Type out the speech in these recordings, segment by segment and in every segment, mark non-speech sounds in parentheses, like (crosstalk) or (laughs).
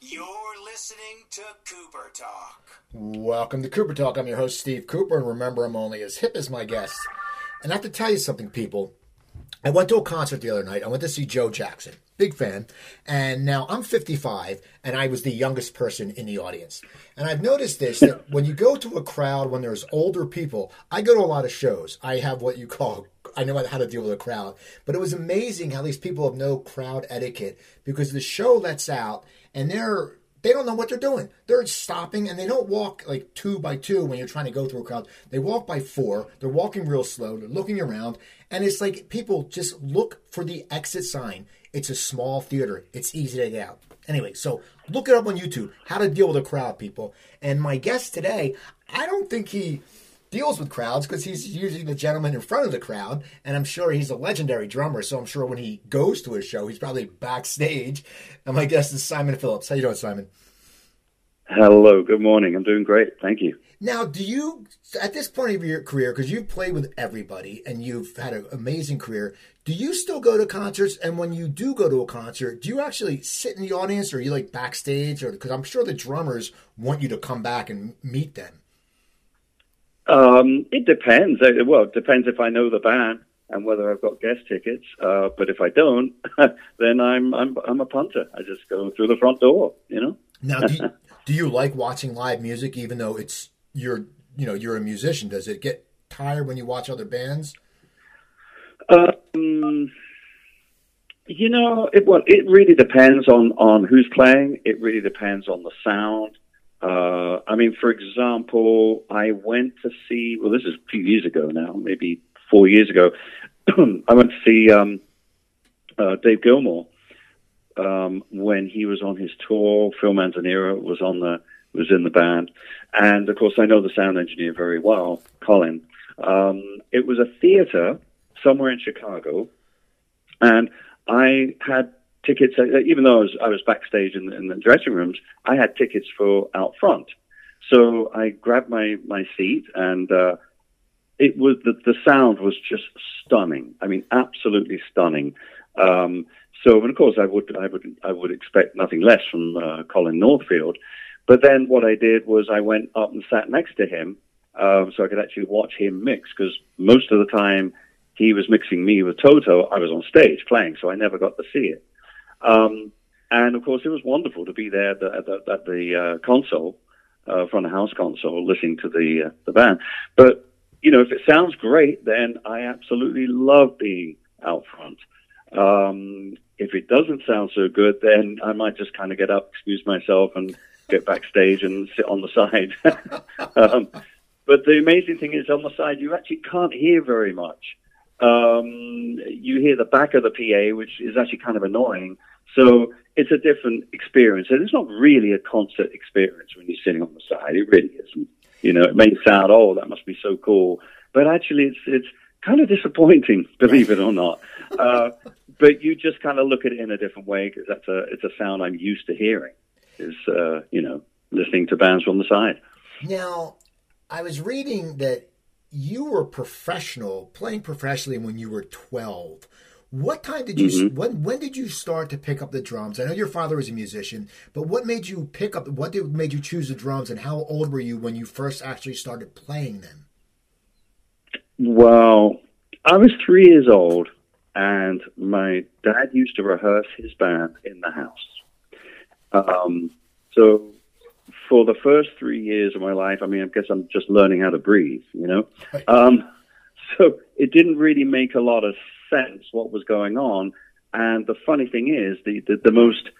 You're listening to Cooper Talk. Welcome to Cooper Talk. I'm your host, Steve Cooper, and remember, I'm only as hip as my guests. And I have to tell you something, people. I went to a concert the other night. I went to see Joe Jackson. Big fan. And now I'm 55, and I was the youngest person in the audience. And I've noticed this that when you go to a crowd when there's older people, I go to a lot of shows. I have what you call I know how to deal with a crowd. But it was amazing how these people have no crowd etiquette because the show lets out and they're they don't know what they're doing. They're stopping and they don't walk like two by two when you're trying to go through a crowd. They walk by four. They're walking real slow. They're looking around. And it's like people just look for the exit sign. It's a small theater. It's easy to get out. Anyway, so look it up on YouTube. How to deal with a crowd, people. And my guest today, I don't think he deals with crowds because he's usually the gentleman in front of the crowd, and I'm sure he's a legendary drummer. So I'm sure when he goes to a show, he's probably backstage. And my guest is Simon Phillips. How you doing, Simon? Hello, good morning. I'm doing great. Thank you. Now, do you, at this point of your career, because you've played with everybody and you've had an amazing career, do you still go to concerts? And when you do go to a concert, do you actually sit in the audience or are you like backstage? Or because I'm sure the drummers want you to come back and meet them. Um, it depends. Well, it depends if I know the band and whether I've got guest tickets. Uh, but if I don't, (laughs) then I'm I'm I'm a punter. I just go through the front door. You know. Now, do you, (laughs) do you like watching live music, even though it's you're you know you're a musician? Does it get tired when you watch other bands? Um, you know, it well, it really depends on on who's playing. It really depends on the sound. Uh, I mean, for example, I went to see. Well, this is a few years ago now, maybe four years ago. (clears throat) I went to see um, uh, Dave Gilmour um, when he was on his tour. Phil Manzanera was on the was in the band, and of course, I know the sound engineer very well, Colin. Um, it was a theater somewhere in Chicago, and I had tickets. uh, Even though I was I was backstage in, the- in the dressing rooms, I had tickets for out front. So I grabbed my my seat, and uh, it was the the sound was just stunning. I mean, absolutely stunning. Um, so, and of course, I would I would I would expect nothing less from uh, Colin Norfield. But then what I did was I went up and sat next to him, um, so I could actually watch him mix. Because most of the time he was mixing me with Toto, I was on stage playing, so I never got to see it. Um, and of course, it was wonderful to be there at the, at the, at the uh, console, uh, front of house console, listening to the uh, the band. But you know, if it sounds great, then I absolutely love being out front. Um, if it doesn't sound so good, then I might just kind of get up, excuse myself, and get backstage and sit on the (laughs) side. (laughs) um, but the amazing thing is, on the side, you actually can't hear very much. Um, you hear the back of the PA, which is actually kind of annoying. So it's a different experience, and it's not really a concert experience when you're sitting on the side. It really isn't. You know, it may sound, oh, that must be so cool, but actually, it's it's kind of disappointing, (laughs) believe it or not. (laughs) Uh, but you just kind of look at it in a different way because that's a it's a sound I'm used to hearing. Is uh, you know listening to bands from the side. Now, I was reading that you were professional, playing professionally when you were 12. What time did you when when did you start to pick up the drums? I know your father was a musician, but what made you pick up what did, made you choose the drums and how old were you when you first actually started playing them? Well, I was three years old, and my dad used to rehearse his band in the house. Um, so for the first three years of my life, I mean, I guess I'm just learning how to breathe, you know. Um, so it didn't really make a lot of sense what was going on. And the funny thing is, the, the, the most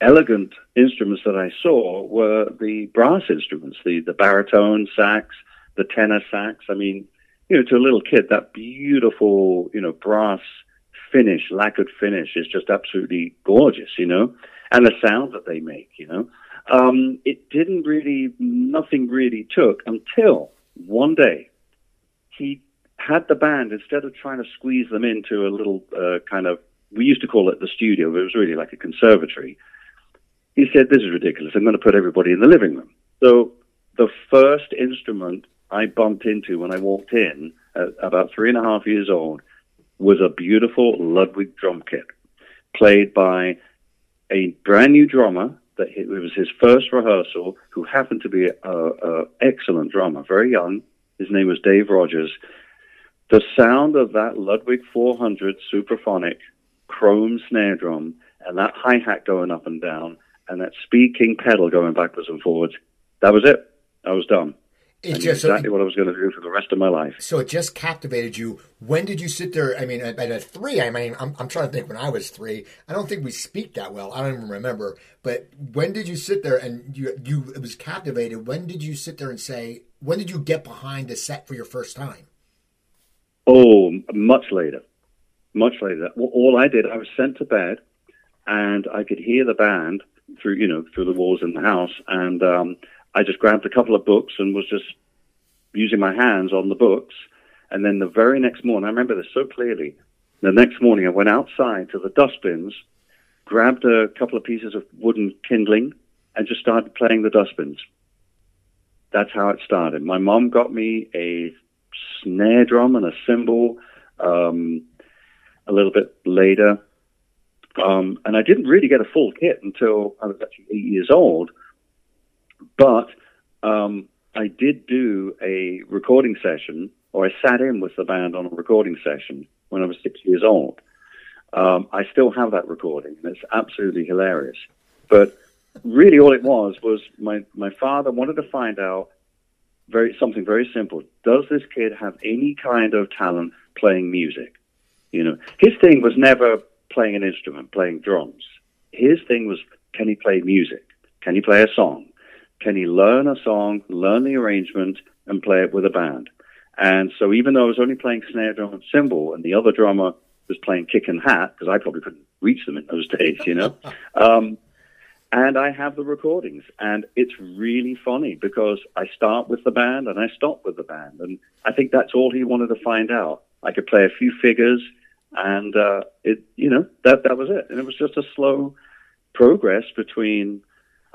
elegant instruments that I saw were the brass instruments, the, the baritone sax, the tenor sax. I mean, you know, to a little kid, that beautiful, you know, brass finish, lacquered finish is just absolutely gorgeous, you know, and the sound that they make, you know. Um, it didn't really, nothing really took until one day he had the band, instead of trying to squeeze them into a little uh, kind of, we used to call it the studio, but it was really like a conservatory. He said, This is ridiculous. I'm going to put everybody in the living room. So the first instrument I bumped into when I walked in at about three and a half years old was a beautiful Ludwig drum kit played by a brand new drummer that it was his first rehearsal who happened to be an excellent drummer, very young. His name was Dave Rogers. The sound of that Ludwig 400 Supraphonic chrome snare drum and that hi hat going up and down and that Speed King pedal going backwards and forwards, that was it. I was done. It just, exactly so what I was going to do for the rest of my life. So it just captivated you. When did you sit there? I mean, at, at three, I mean, I'm, I'm trying to think when I was three. I don't think we speak that well. I don't even remember. But when did you sit there and you, you it was captivated? When did you sit there and say, when did you get behind the set for your first time? Oh, much later. Much later. All I did, I was sent to bed and I could hear the band through, you know, through the walls in the house. And, um, I just grabbed a couple of books and was just using my hands on the books. And then the very next morning, I remember this so clearly. The next morning, I went outside to the dustbins, grabbed a couple of pieces of wooden kindling, and just started playing the dustbins. That's how it started. My mom got me a snare drum and a cymbal um, a little bit later. Um, and I didn't really get a full kit until I was actually eight years old. But um, I did do a recording session, or I sat in with the band on a recording session when I was six years old. Um, I still have that recording, and it's absolutely hilarious. But really, all it was was my my father wanted to find out very something very simple. Does this kid have any kind of talent playing music? You know, his thing was never playing an instrument, playing drums. His thing was, can he play music? Can he play a song? Can he learn a song, learn the arrangement, and play it with a band? And so even though I was only playing snare drum and cymbal, and the other drummer was playing kick and hat, because I probably couldn't reach them in those (laughs) days, you know. (laughs) um, and I have the recordings, and it's really funny because I start with the band and I stop with the band, and I think that's all he wanted to find out. I could play a few figures, and uh, it, you know, that that was it, and it was just a slow progress between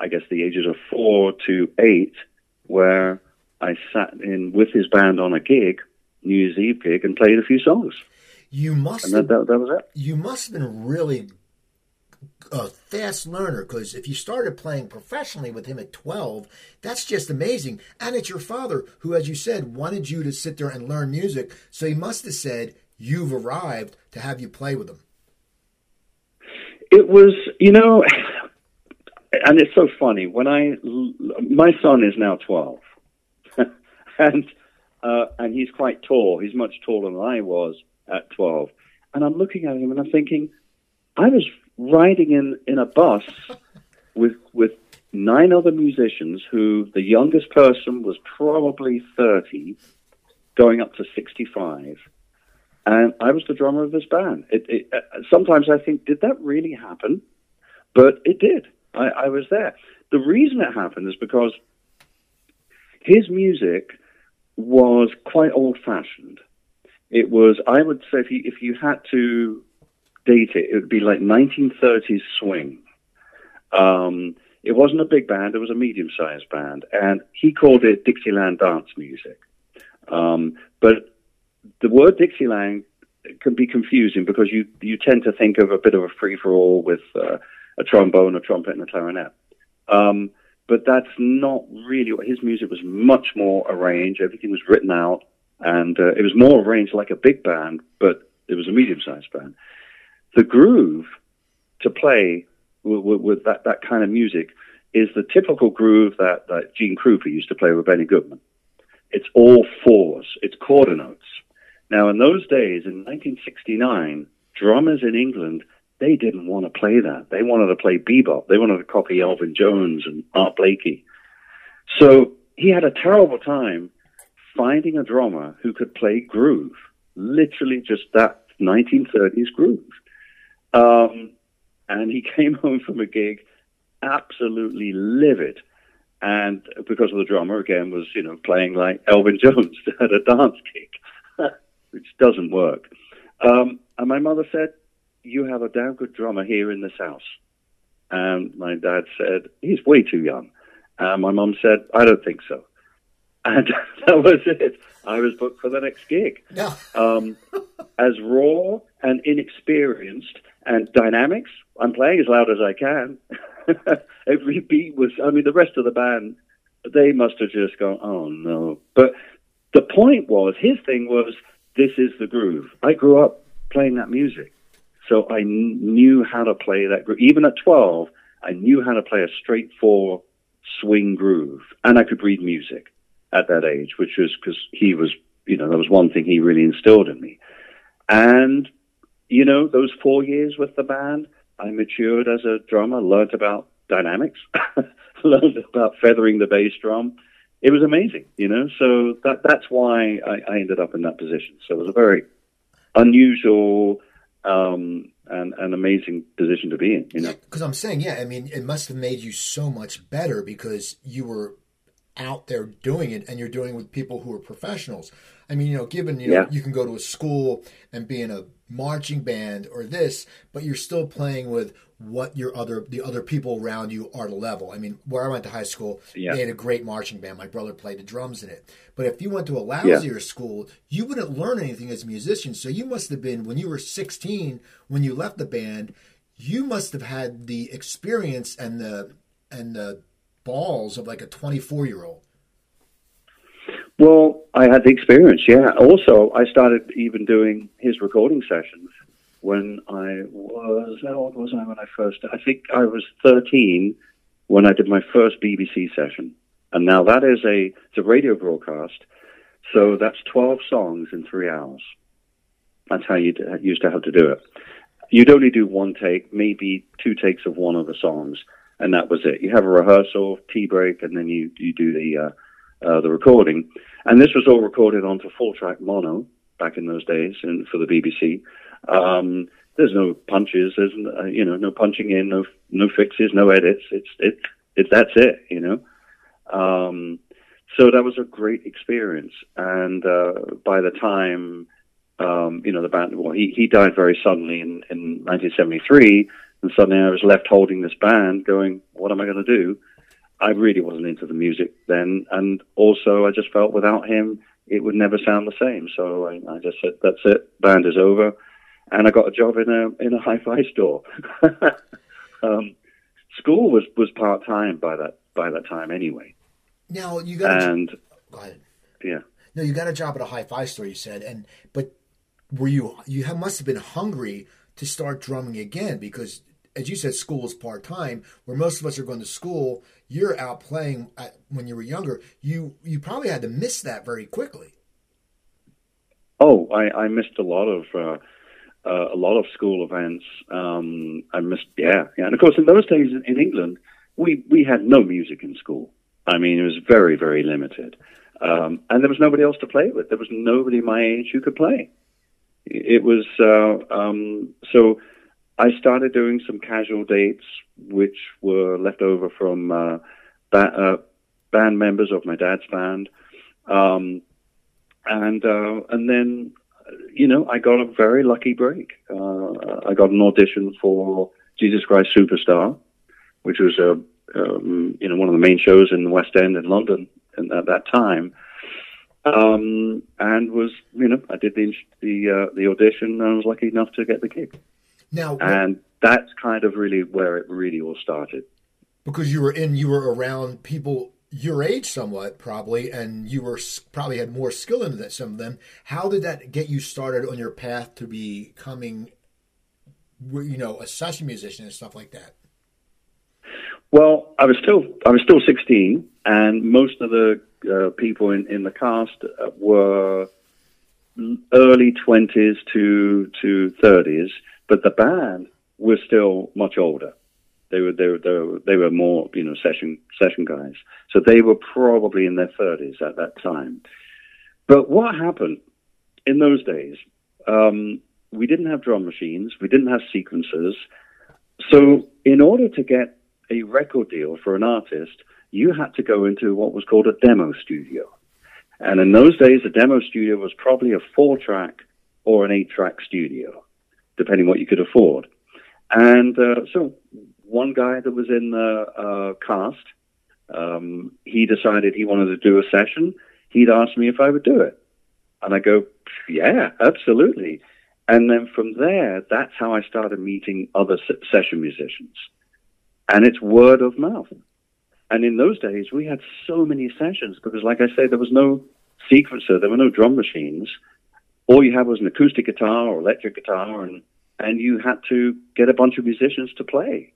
I guess, the ages of four to eight, where I sat in with his band on a gig, New Year's Eve gig, and played a few songs. You must and have, that, that, was it. You must have been really a fast learner because if you started playing professionally with him at 12, that's just amazing. And it's your father who, as you said, wanted you to sit there and learn music. So he must have said, You've arrived to have you play with him. It was, you know, and it's so funny when I my son is now twelve, (laughs) and uh, and he's quite tall. He's much taller than I was at twelve, and I'm looking at him and I'm thinking, I was riding in in a bus with with nine other musicians who the youngest person was probably thirty, going up to sixty five. And I was the drummer of this band. It, it, uh, sometimes I think, did that really happen? But it did. I, I was there. The reason it happened is because his music was quite old fashioned. It was, I would say, if you, if you had to date it, it would be like 1930s swing. Um, it wasn't a big band, it was a medium sized band, and he called it Dixieland dance music. Um, but the word Dixieland can be confusing because you, you tend to think of a bit of a free for all with uh, a trombone, a trumpet, and a clarinet. Um, but that's not really what his music was. Much more arranged. Everything was written out, and uh, it was more arranged like a big band, but it was a medium-sized band. The groove to play with, with, with that that kind of music is the typical groove that, that Gene Krupa used to play with Benny Goodman. It's all fours. It's quarter notes. Now, in those days, in 1969, drummers in England they didn't want to play that. They wanted to play bebop. They wanted to copy Elvin Jones and Art Blakey. So he had a terrible time finding a drummer who could play groove, literally just that 1930s groove. Um, and he (laughs) came home from a gig absolutely livid. And because of the drummer, again, was, you know, playing like Elvin (laughs) Jones at a dance gig, (laughs) which doesn't work. Um, and my mother said, you have a damn good drummer here in this house. And my dad said, he's way too young. And my mum said, I don't think so. And (laughs) that was it. I was booked for the next gig. No. Um, as raw and inexperienced and dynamics, I'm playing as loud as I can. (laughs) Every beat was, I mean, the rest of the band, they must have just gone, oh no. But the point was, his thing was, this is the groove. I grew up playing that music. So I kn- knew how to play that groove. Even at 12, I knew how to play a straight four swing groove. And I could read music at that age, which was because he was, you know, that was one thing he really instilled in me. And, you know, those four years with the band, I matured as a drummer, learned about dynamics, (laughs) learned about feathering the bass drum. It was amazing, you know. So that that's why I, I ended up in that position. So it was a very unusual um, and an amazing position to be in. You know, Because I'm saying, yeah, I mean, it must have made you so much better because you were out there doing it and you're doing it with people who are professionals. I mean, you know, given, you know, Yeah. you can go to a school and be in a marching band or this, but you're still playing with what your other, the other people around you are the level. I mean, where I went to high school, Yeah. they had a great marching band. My brother played the drums in it. But if you went to a lousier school, you wouldn't learn anything as a musician. So you must have been, when you were 16, when you left the band, you must have had the experience and the and the balls of like a 24 year old. Well, I had the experience, yeah. Also, I started even doing his recording sessions when I was, how old was I when I first, I think I was 13 when I did my first BBC session. And now that is a, it's a radio broadcast. So that's 12 songs in three hours. That's how you used to have to do it. You'd only do one take, maybe two takes of one of the songs, and that was it. You have a rehearsal, tea break, and then you, you do the, uh, uh, the recording. And this was all recorded onto full track mono back in those days and for the BBC. Um, there's no punches, there's, uh, you know, no punching in, no, no fixes, no edits. It's, it, it, that's it, you know. Um, so that was a great experience. And, uh, by the time, um, you know, the band, well, he, he died very suddenly in, in 1973. And suddenly I was left holding this band going, what am I going to do? I really wasn't into the music then, and also I just felt without him it would never sound the same. So I, I just said, "That's it, band is over," and I got a job in a in a hi-fi store. (laughs) um, school was was part time by that by that time anyway, Now you got a, and go ahead. yeah. No, you got a job at a hi-fi store. You said, and but were you you have, must have been hungry to start drumming again because, as you said, school is part time. Where most of us are going to school, you're out playing at, when you were younger. You you probably had to miss that very quickly. Oh, I, I missed a lot of uh, uh, a lot of school events. Um, I missed, yeah, yeah. And of course, in those days in, England, we we had no music in school. I mean, it was very very limited, um, and there was nobody else to play with. There was nobody my age who could play. It was uh, um, so. I started doing some casual dates, which were left over from uh, ba- uh, band members of my dad's band. Um, and uh, and then you know I got a very lucky break. Uh, I got an audition for Jesus Christ Superstar, which was a um, you know one of the main shows in the West End in London and at that time. Um, and was you know I did the the uh, the audition and I was lucky enough to get the gig, Now, and that's kind of really where it really all started. because you were in, you were around people your age somewhat probably, and you were probably had more skill in that some of them. How did that get you started on your path to becoming, you know, a session musician and stuff like that? Well, I was still I was still 16, and most of the uh, people in, in the cast uh, were early 20s to to 30s, but the band was still much older. They were they were they were, they were more you know session session guys, so they were probably in their 30s at that time. But what happened in those days? Um, we didn't have drum machines, we didn't have sequencers, so in order to get a record deal for an artist, you had to go into what was called a demo studio. And in those days, a demo studio was probably a four track or an eight track studio, depending what you could afford. And uh, so one guy that was in the uh, cast um, he decided he wanted to do a session, he'd asked me if I would do it. And I go, yeah, absolutely. And then from there, that's how I started meeting other session musicians. And it's word of mouth. And in those days, we had so many sessions because, like I said, there was no sequencer, there were no drum machines. All you had was an acoustic guitar or electric guitar, and, and you had to get a bunch of musicians to play.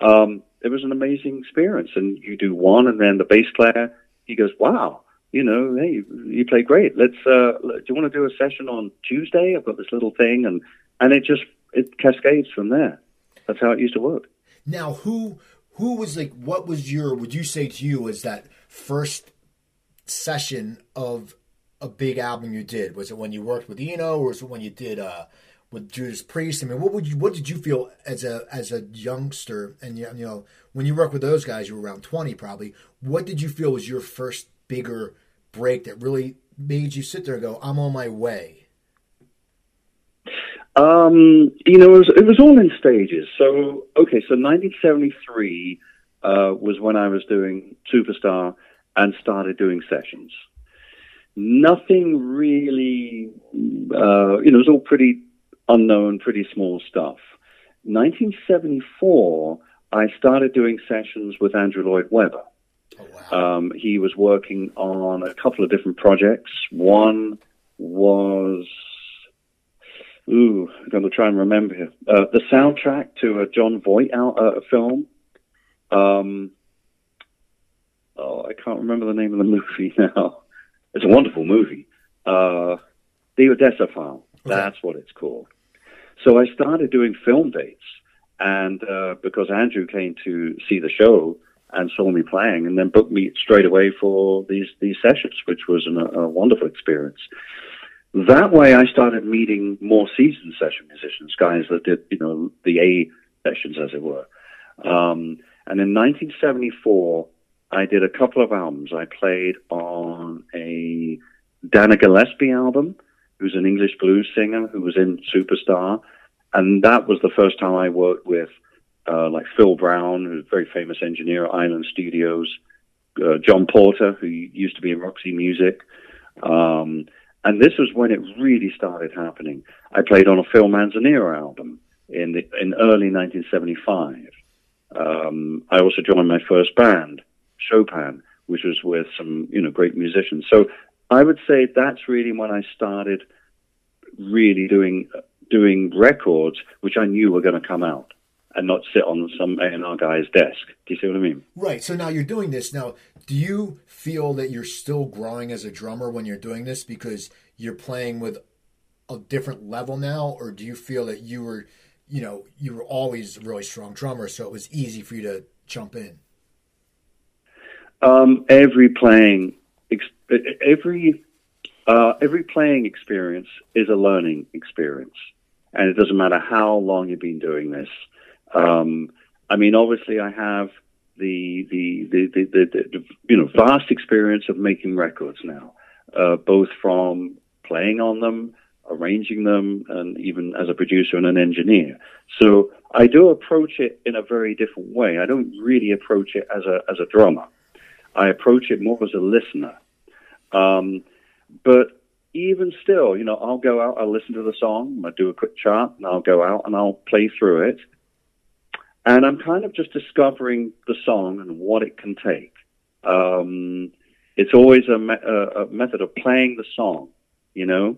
Um, it was an amazing experience. And you do one, and then the bass player, he goes, wow, you know, hey, you play great. Let's, uh, do you want to do a session on Tuesday? I've got this little thing. And, and it just, it cascades from there. That's how it used to work. Now, who, who was like, what was your, would you say to you was that first session of a big album you did? Was it when you worked with Eno or was it when you did, uh, with Judas Priest? I mean, what would you, what did you feel as a as a youngster? And you know, when you worked with those guys, you were around twenty probably. What did you feel was your first bigger break that really made you sit there and go, "I'm on my way"? Um, you know, it was, it was all in stages. So, okay, so 1973 uh, was when I was doing Superstar and started doing sessions. Nothing really, uh, you know, it was all pretty unknown, pretty small stuff. 1974, I started doing sessions with Andrew Lloyd Webber. Oh, wow. um, he was working on a couple of different projects. One was, ooh, I'm going to try and remember here. Uh, the soundtrack to a Jon Voight out, uh, film. Um, oh, I can't remember the name of the (laughs) movie now. It's a wonderful movie. Uh, the Odessa File. Okay. That's what it's called. So I started doing film dates, and uh, because Andrew came to see the show and saw me playing, and then booked me straight away for these these sessions, which was an, a wonderful experience. That way, I started meeting more seasoned session musicians, guys that did you know the A sessions, as it were. Um, and in 1974, I did a couple of albums. I played on a Dana Gillespie album who's an English blues singer who was in Superstar. And that was the first time I worked with uh, like Phil Brown, who's a very famous engineer at Island Studios, uh, John Porter, who used to be in Roxy Music. Um, and this was when it really started happening. I played on a Phil Manzanera album in the, in early 1975. Um, I also joined my first band, Chopyn, which was with some you know great musicians. So I would say that's really when I started really doing doing records, which I knew were going to come out and not sit on some A&R guy's desk. Do you see what I mean? Right. So now you're doing this. Now, do you feel that you're still growing as a drummer when you're doing this because you're playing with a different level now, or do you feel that you were, you know, you were always a really strong drummer, so it was easy for you to jump in? Um, every playing every uh, every playing experience is a learning experience, and it doesn't matter how long you've been doing this. Um, I mean, obviously, I have the the, the the, the, the, you know vast experience of making records now, uh, both from playing on them, arranging them, and even as a producer and an engineer. So I do approach it in a very different way. I don't really approach it as a as a drummer. I approach it more as a listener. Um, but even still, you know, I'll go out, I'll listen to the song, I'll do a quick chart, and I'll go out and I'll play through it. And I'm kind of just discovering the song and what it can take. Um, it's always a, me- a, method of playing the song, you know.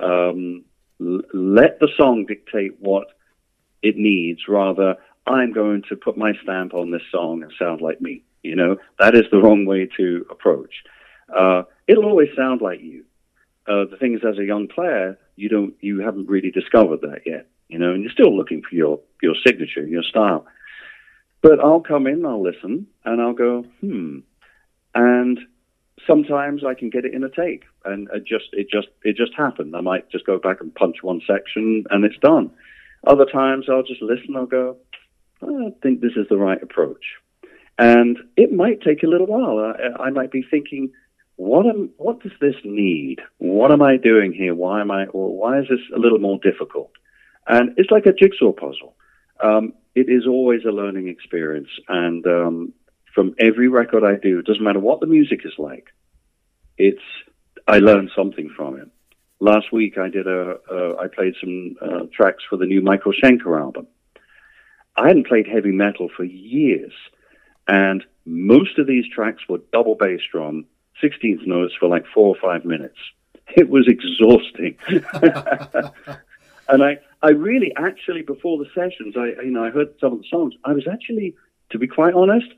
Um, l- let the song dictate what it needs, rather, I'm going to put my stamp on this song and sound like me. You know, that is the wrong way to approach. Uh, it'll always sound like you. Uh, the thing is, as a young player, you don't, you haven't really discovered that yet, you know, and you're still looking for your, your signature, your style. But I'll come in, I'll listen, and I'll go, hmm. And sometimes I can get it in a take, and it just, it just, it just happened. I might just go back and punch one section, and it's done. Other times I'll just listen. I'll go, I think this is the right approach. And it might take a little while. I, I might be thinking, what am, what does this need? What am I doing here? Why am I, or why is this a little more difficult? And it's like a jigsaw puzzle. Um, it is always a learning experience. And um, from every record I do. It doesn't matter what the music is like. It's I learn something from it. Last week I did a I played some uh, tracks for the new Michael Schenker album. I hadn't played heavy metal for years, and most of these tracks were double bass drum, 16th notes for like four or five minutes. It was exhausting. (laughs) and I, I really actually before the sessions, I you know I heard some of the songs. I was actually, to be quite honest,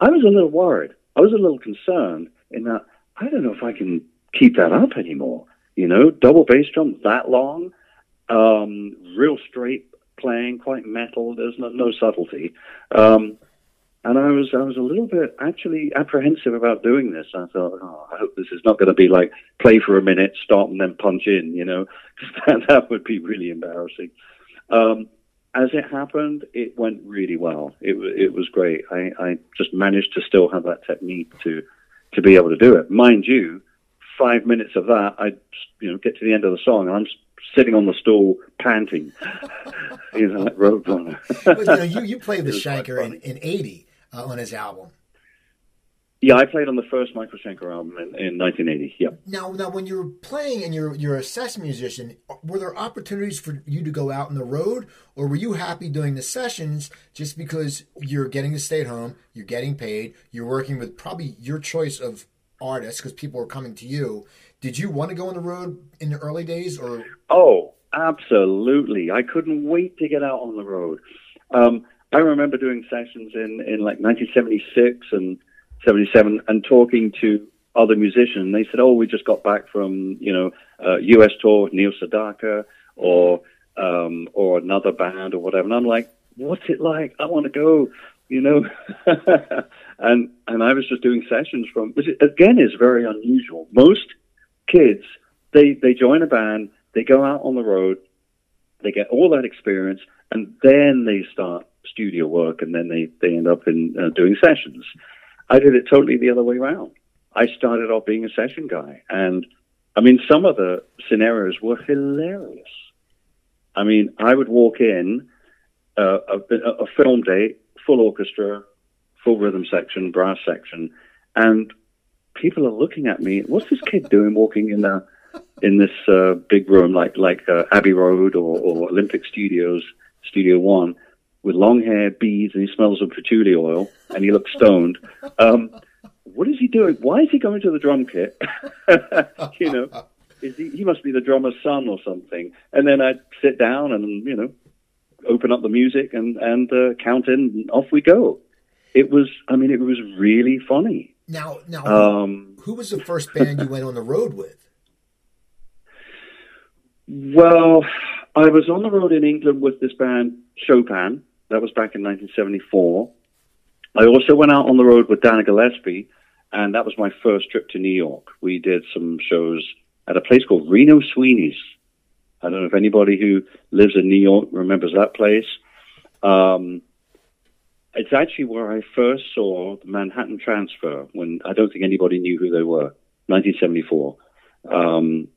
I was a little worried. I was a little concerned in that I don't know if I can keep that up anymore. You know, double bass drum that long, um, real straight playing, quite metal. There's no, no subtlety. Um, and I was I was a little bit actually apprehensive about doing this. I thought, oh, I hope this is not going to be like play for a minute, stop, and then punch in. You know, (laughs) that, that would be really embarrassing. Um, as it happened, it went really well. It it was great. I, I just managed to still have that technique to to be able to do it. Mind you, five minutes of that, I you know get to the end of the song and I'm sitting on the stool panting. (laughs) you know, like Roadrunner. but, you, know, you you played the (laughs) Schenker in, in '80 uh, on his album. Yeah, I played on the first Michael Schenker album in, in 1980. Yeah. Now, now, when you're playing and you're you're a session musician, were there opportunities for you to go out on the road, or were you happy doing the sessions just because you're getting to stay at home, you're getting paid, you're working with probably your choice of artists because people are coming to you. Did you want to go on the road in the early days, or? Oh, absolutely! I couldn't wait to get out on the road. Um, I remember doing sessions in, in like 1976 and 77 and talking to other musicians. They said, "Oh, we just got back from you know uh, U.S. tour, Neil Sedaka, or um, or another band or whatever." And I'm like, "What's it like? I want to go," you know. (laughs) and and I was just doing sessions from, which again is very unusual. Most kids they they join a band, they go out on the road, they get all that experience, and then they start studio work, and then they they end up in uh, doing sessions. I did it totally the other way around. I started off being a session guy, and I mean, some of the scenarios were hilarious. I mean, I would walk in uh, a, a film day, full orchestra, full rhythm section, brass section, and people are looking at me. What's this kid doing walking in the in this uh, big room like like uh, Abbey Road or, or Olympic Studios, Studio One? With long hair, beads, and he smells of patchouli oil, and he looks stoned. Um, what is he doing? Why is he going to the drum kit? (laughs) you know, is he, he must be the drummer's son or something. And then I'd sit down and you know, open up the music and and uh, count in, and off we go. It was, I mean, it was really funny. Now, now, um, who was the first band you went on the road with? Well, I was on the road in England with this band Chopyn, that was back in 1974. I also went out on the road with Dana Gillespie, and that was my first trip to New York. We did some shows at a place called Reno Sweeney's. I don't know if anybody who lives in New York remembers that place. Um, it's actually where I first saw the Manhattan Transfer when I don't think anybody knew who they were. 1974. Um,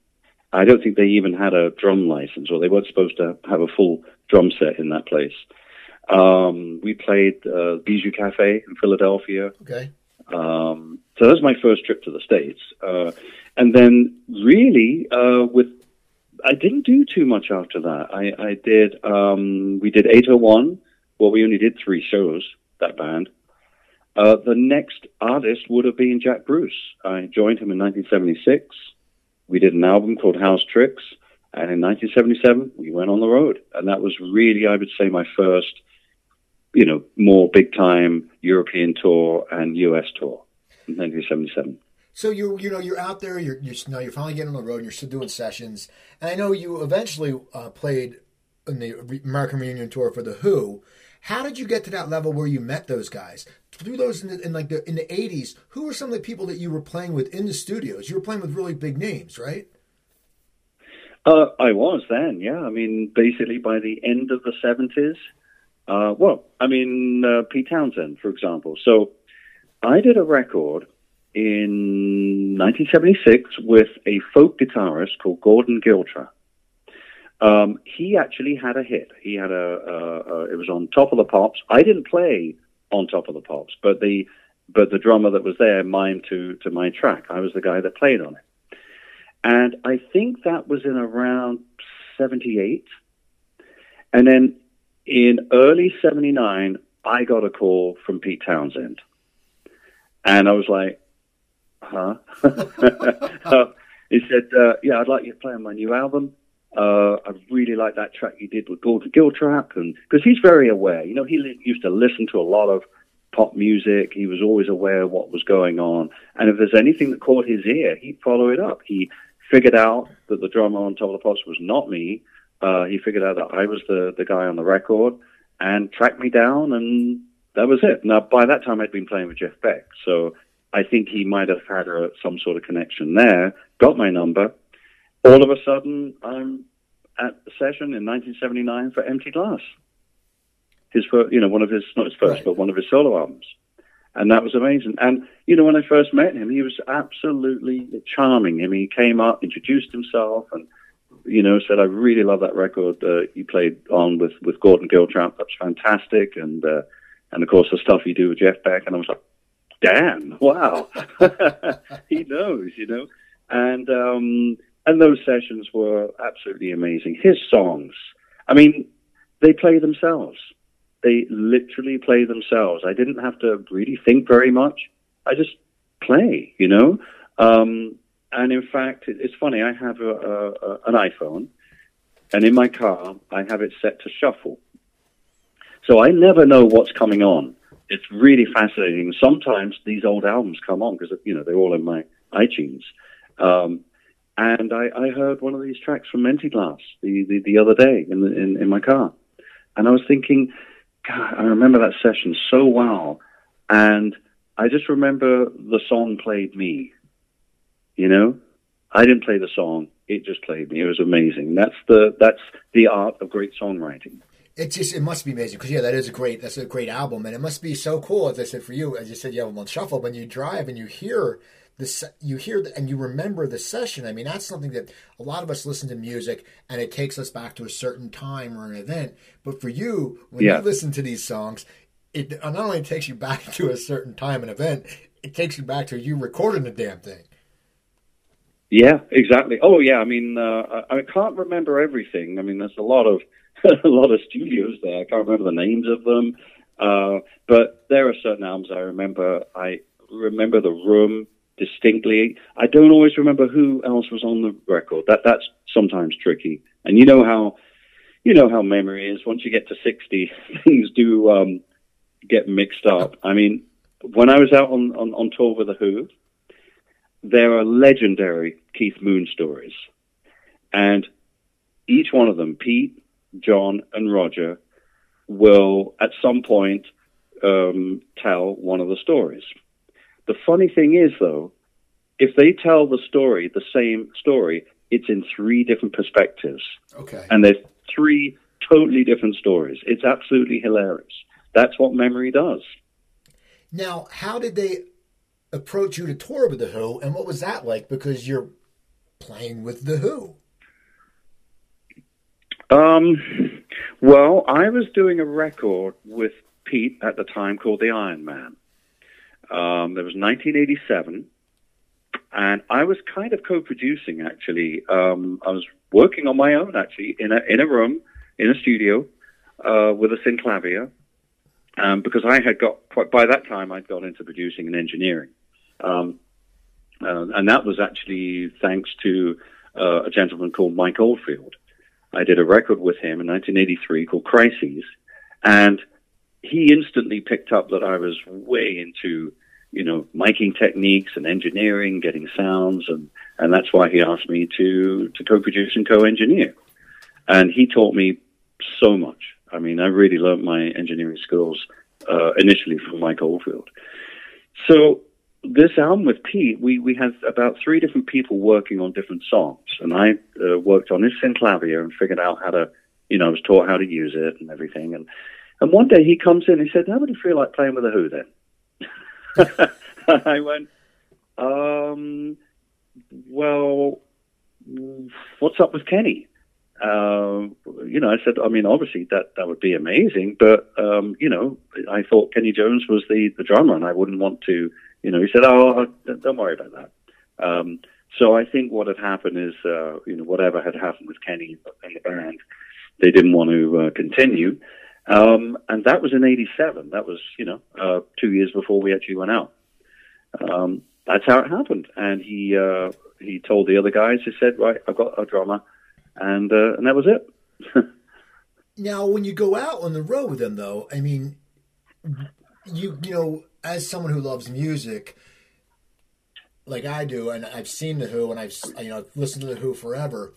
I don't think they even had a drum license, or they weren't supposed to have a full drum set in that place. Um, we played uh, Bijou Cafe in Philadelphia. Okay. Um, so that was my first trip to the States. Uh, and then really, uh, with, I didn't do too much after that. I, I did, um, we did 801. Well, we only did three shows, that band. Uh, the next artist would have been Jack Bruce. I joined him in 1976. We did an album called How's Tricks. And in 1977, we went on the road. And that was really, I would say, my first you know, more big time European tour and US tour in 1977. So you you know you're out there you're you're now you're finally getting on the road and you're still doing sessions and I know you eventually uh, played in the American Reunion tour for the Who. How did you get to that level where you met those guys? Through those in, the, in like the in the 80s, who were some of the people that you were playing with in the studios? You were playing with really big names, right? Uh, I was then, yeah. I mean, basically by the end of the 70s, uh, well, I mean, uh, Pete Townshend, for example. So I did a record in 1976 with a folk guitarist called Gordon Giltrap. Um, he actually had a hit. He had a, a, a, it was on Top of the Pops. I didn't play on Top of the Pops, but the but the drummer that was there mimed to to my track. I was the guy that played on it, and I think that was in around '78, and then in early '79, I got a call from Pete Townshend, and I was like, "Huh?" (laughs) he said, uh, "Yeah, I'd like you to play on my new album." Uh, I really like that track you did with Gordon Giltrap, and because he's very aware. You know, he li- used to listen to a lot of pop music. He was always aware of what was going on, and if there's anything that caught his ear, he'd follow it up. He figured out that the drummer on Top of the Pops was not me. Uh, he figured out that I was the the guy on the record, and tracked me down, and that was it. Now, by that time, I'd been playing with Jeff Beck, so I think he might have had a, some sort of connection there. Got my number all of a sudden, I'm at the session in 1979 for Empty Glass. His first, you know, one of his, not his first, Right. but one of his solo albums. And that was amazing. And, you know, when I first met him, he was absolutely charming. I mean, he came up, introduced himself, and, you know, said, I really love that record uh, you played on with, with Gordon Giltrap. That's fantastic. And, uh, and of course, the stuff you do with Jeff Beck. And I was like, damn, wow. (laughs) he knows, you know. And, um, and those sessions were absolutely amazing. His songs, I mean, they play themselves. They literally play themselves. I didn't have to really think very much. I just play, you know. Um, and in fact, it's funny. I have a, a, a, an iPhone, and in my car, I have it set to shuffle. So I never know what's coming on. It's really fascinating. Sometimes these old albums come on because you know they're all in my iTunes. Um, and I, I heard one of these tracks from Empty Glass the, the, the other day in, the, in in my car, and I was thinking, God, I remember that session so well, and I just remember the song played me. You know, I didn't play the song; it just played me. It was amazing. That's the that's the art of great songwriting. It just it must be amazing because yeah, that is a great that's a great album, and it must be so cool. As I said for you, as you said, you have them on shuffle. When you drive and you hear this, you hear the, and you remember the session. I mean, that's something that a lot of us listen to music and it takes us back to a certain time or an event. But for you, when Yeah. you listen to these songs, it not only takes you back (laughs) to a certain time and event, it takes you back to you recording the damn thing. Yeah, exactly. Oh, yeah. I mean, uh, I, can't remember everything. I mean, there's a lot of (laughs) a lot of studios there. I can't remember the names of them, uh, but there are certain albums I remember. I remember the room distinctly. I don't always remember who else was on the record. That that's sometimes tricky. And you know how you know how memory is. Once you get to sixty, (laughs) things do um, get mixed up. I mean, when I was out on, on, on tour with the Who, there are legendary Keith Moon stories. And each one of them, Pete, John, and Roger, will at some point um, tell one of the stories. The funny thing is, though, if they tell the story, the same story, it's in three different perspectives. Okay. And there's three totally different stories. It's absolutely hilarious. That's what memory does. Now, how did they approach you to tour with the Who, and what was that like? Because you're playing with the Who. Um, well, I was doing a record with Pete at the time called The Iron Man. Um, it was 1987, and I was kind of co-producing actually. Um, I was working on my own actually in a in a room in a studio uh, with a synclavier um, because I had got quite by that time I'd got into producing and engineering, um, uh, and that was actually thanks to uh, a gentleman called Mike Oldfield. I did a record with him in 1983 called Crises, and he instantly picked up that I was way into, you know, miking techniques and engineering, getting sounds, and and that's why he asked me to to co-produce and co-engineer. And he taught me so much. I mean, I really learned my engineering skills uh, initially from Mike Oldfield. So this album with Pete, we, we had about three different people working on different songs, and I uh, worked on his synclavier and figured out how to, you know, I was taught how to use it and everything. And and one day he comes in and he said, "How would you feel like playing with the Who then?" (laughs) I went, um, "Well, what's up with Kenny?" uh, you know, I said, I mean, obviously that that would be amazing, but um, you know, I thought Kenny Jones was the the drummer, and I wouldn't want to. You know, he said, "Oh, don't worry about that." Um, so I think what had happened is, uh, you know, whatever had happened with Kenny and the band, they didn't want to uh, continue. Um, and that was in '87. That was, you know, uh, two years before we actually went out. Um, that's how it happened. And he uh, he told the other guys. He said, "Right, I've got a drummer," and uh, and that was it. (laughs) now, when you go out on the road with them, though, I mean, you you know, as someone who loves music, like I do, and I've seen the Who, and I've you know listened to the Who forever.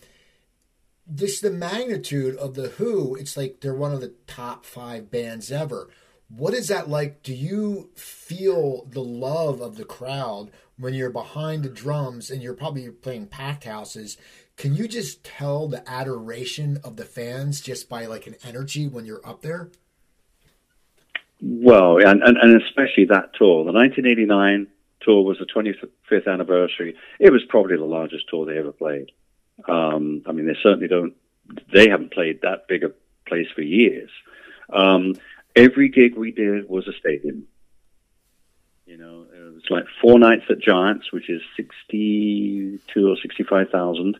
This the magnitude of the Who. It's like they're one of the top five bands ever. What is that like? Do you feel the love of the crowd when you're behind the drums and you're probably playing packed houses? Can you just tell the adoration of the fans just by like an energy when you're up there? Well, and, and, and especially that tour, the 1989 tour was the 25th anniversary. It was probably the largest tour they ever played. Um, I mean, they certainly don't, they haven't played that big a place for years. Um, every gig we did was a stadium. You know, it was like four nights at Giants, which is 62 or 65,000.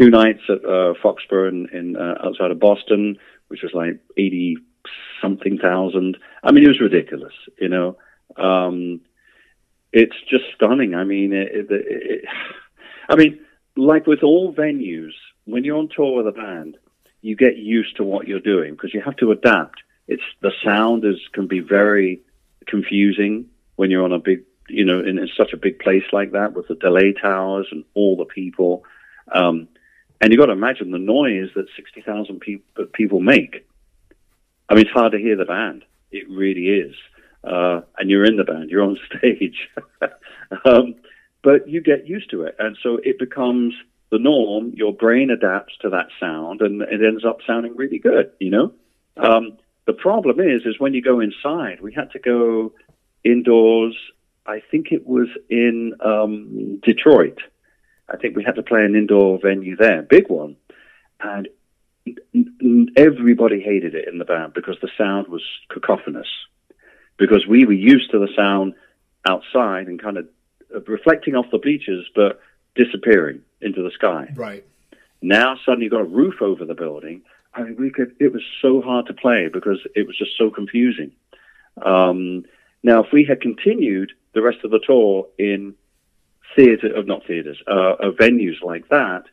Two nights at uh, Foxborough in, in uh, outside of Boston, which was like 80 something thousand. I mean, it was ridiculous, you know. Um, it's just stunning. I mean, it, it, it, I mean, like with all venues, when you're on tour with a band, you get used to what you're doing because you have to adapt. It's the sound is can be very confusing when you're on a big, you know, in, in such a big place like that with the delay towers and all the people. Um, and you've got to imagine the noise that 60,000 pe- people make. I mean, it's hard to hear the band. It really is uh, and you're in the band, you're on (laughs) stage. um, but you get used to it, and so it becomes the norm. Your brain adapts to that sound, and it ends up sounding really good. You know, um, the problem is, is when you go inside. We had to go indoors. I think it was in um, Detroit. I think we had to play an indoor venue there, big one, and everybody hated it in the band because the sound was cacophonous because we were used to the sound outside and kind of reflecting off the bleachers, but disappearing into the sky. Right. Now suddenly you've got a roof over the building. I mean, we could. It was so hard to play because it was just so confusing. Um, now, if we had continued the rest of the tour in theater, of not theaters, uh, venues like that,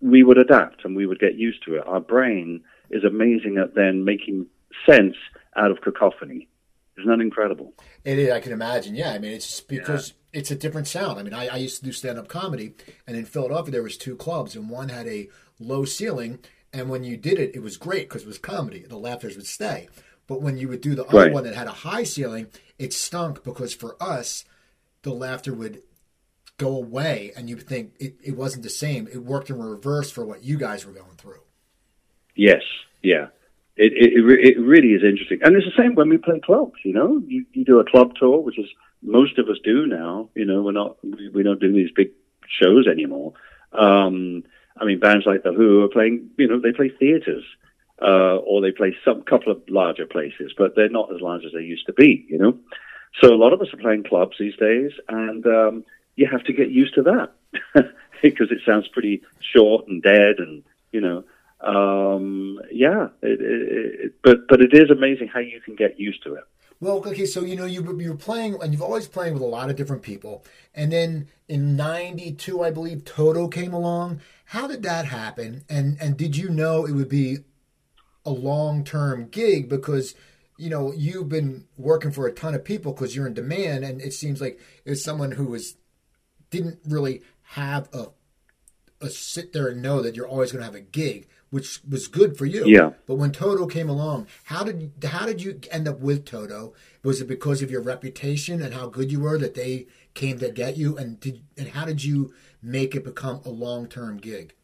we would adapt and we would get used to it. Our brain is amazing at then making sense out of cacophony. Isn't that incredible? It is. I can imagine. Yeah. I mean, it's because yeah. it's a different sound. I mean, I, I used to do stand up comedy, and in Philadelphia there was two clubs, and one had a low ceiling, and when you did it, it was great because it was comedy. The laughters would stay. But when you would do the other right. one that had a high ceiling, it stunk because for us, the laughter would go away, and you think it, it wasn't the same. It worked in reverse for what you guys were going through. Yes. Yeah it, it, it really is interesting. And it's the same when we play clubs, you know, you, you do a club tour, which is most of us do now, you know, we're not, we, don't do these big shows anymore. Um, I mean, bands like The Who are playing, you know, they play theaters, uh, or they play some couple of larger places, but they're not as large as they used to be, you know? So a lot of us are playing clubs these days, and, um, you have to get used to that (laughs) because it sounds pretty short and dead and, you know, um, yeah, it, it, it, but but it is amazing how you can get used to it. Well, okay, so you know you you're playing and you've always playing with a lot of different people, and then in '92, I believe Toto came along. How did that happen? And and did you know it would be a long term gig because you know you've been working for a ton of people because you're in demand, and it seems like it's someone who was didn't really have a a sit there and know that you're always going to have a gig which was good for you. Yeah. But when Toto came along, how did how did you end up with Toto? Was it because of your reputation and how good you were that they came to get you? And did and how did you make it become a long term gig?